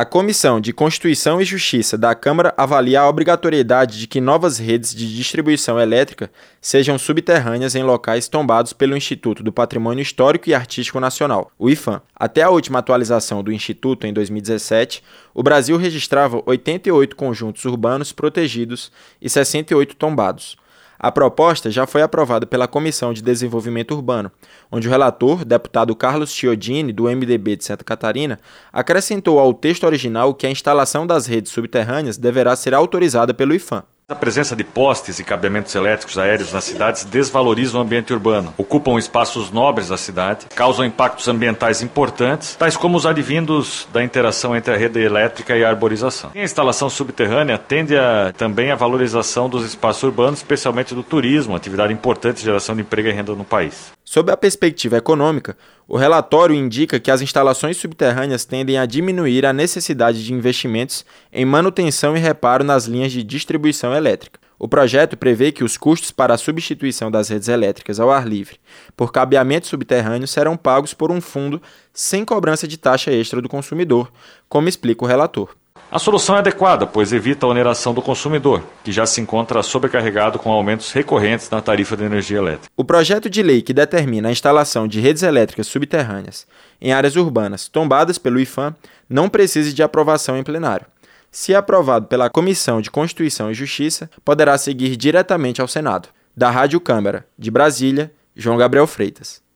A Comissão de Constituição e Justiça da Câmara avalia a obrigatoriedade de que novas redes de distribuição elétrica sejam subterrâneas em locais tombados pelo Instituto do Patrimônio Histórico e Artístico Nacional, o IFAM. Até a última atualização do Instituto, em 2017, o Brasil registrava 88 conjuntos urbanos protegidos e 68 tombados. A proposta já foi aprovada pela Comissão de Desenvolvimento Urbano, onde o relator, deputado Carlos Chiodini, do MDB de Santa Catarina, acrescentou ao texto original que a instalação das redes subterrâneas deverá ser autorizada pelo IFAM. A presença de postes e cabeamentos elétricos aéreos nas cidades desvaloriza o ambiente urbano, ocupam espaços nobres da cidade, causam impactos ambientais importantes, tais como os advindos da interação entre a rede elétrica e a arborização. A instalação subterrânea tende a, também à valorização dos espaços urbanos, especialmente do turismo, atividade importante de geração de emprego e renda no país. Sob a perspectiva econômica, o relatório indica que as instalações subterrâneas tendem a diminuir a necessidade de investimentos em manutenção e reparo nas linhas de distribuição elétrica. O projeto prevê que os custos para a substituição das redes elétricas ao ar livre por cabeamento subterrâneo serão pagos por um fundo sem cobrança de taxa extra do consumidor, como explica o relator. A solução é adequada, pois evita a oneração do consumidor, que já se encontra sobrecarregado com aumentos recorrentes na tarifa de energia elétrica. O projeto de lei que determina a instalação de redes elétricas subterrâneas em áreas urbanas tombadas pelo IFAM não precisa de aprovação em plenário. Se aprovado pela Comissão de Constituição e Justiça, poderá seguir diretamente ao Senado. Da Rádio Câmara, de Brasília, João Gabriel Freitas.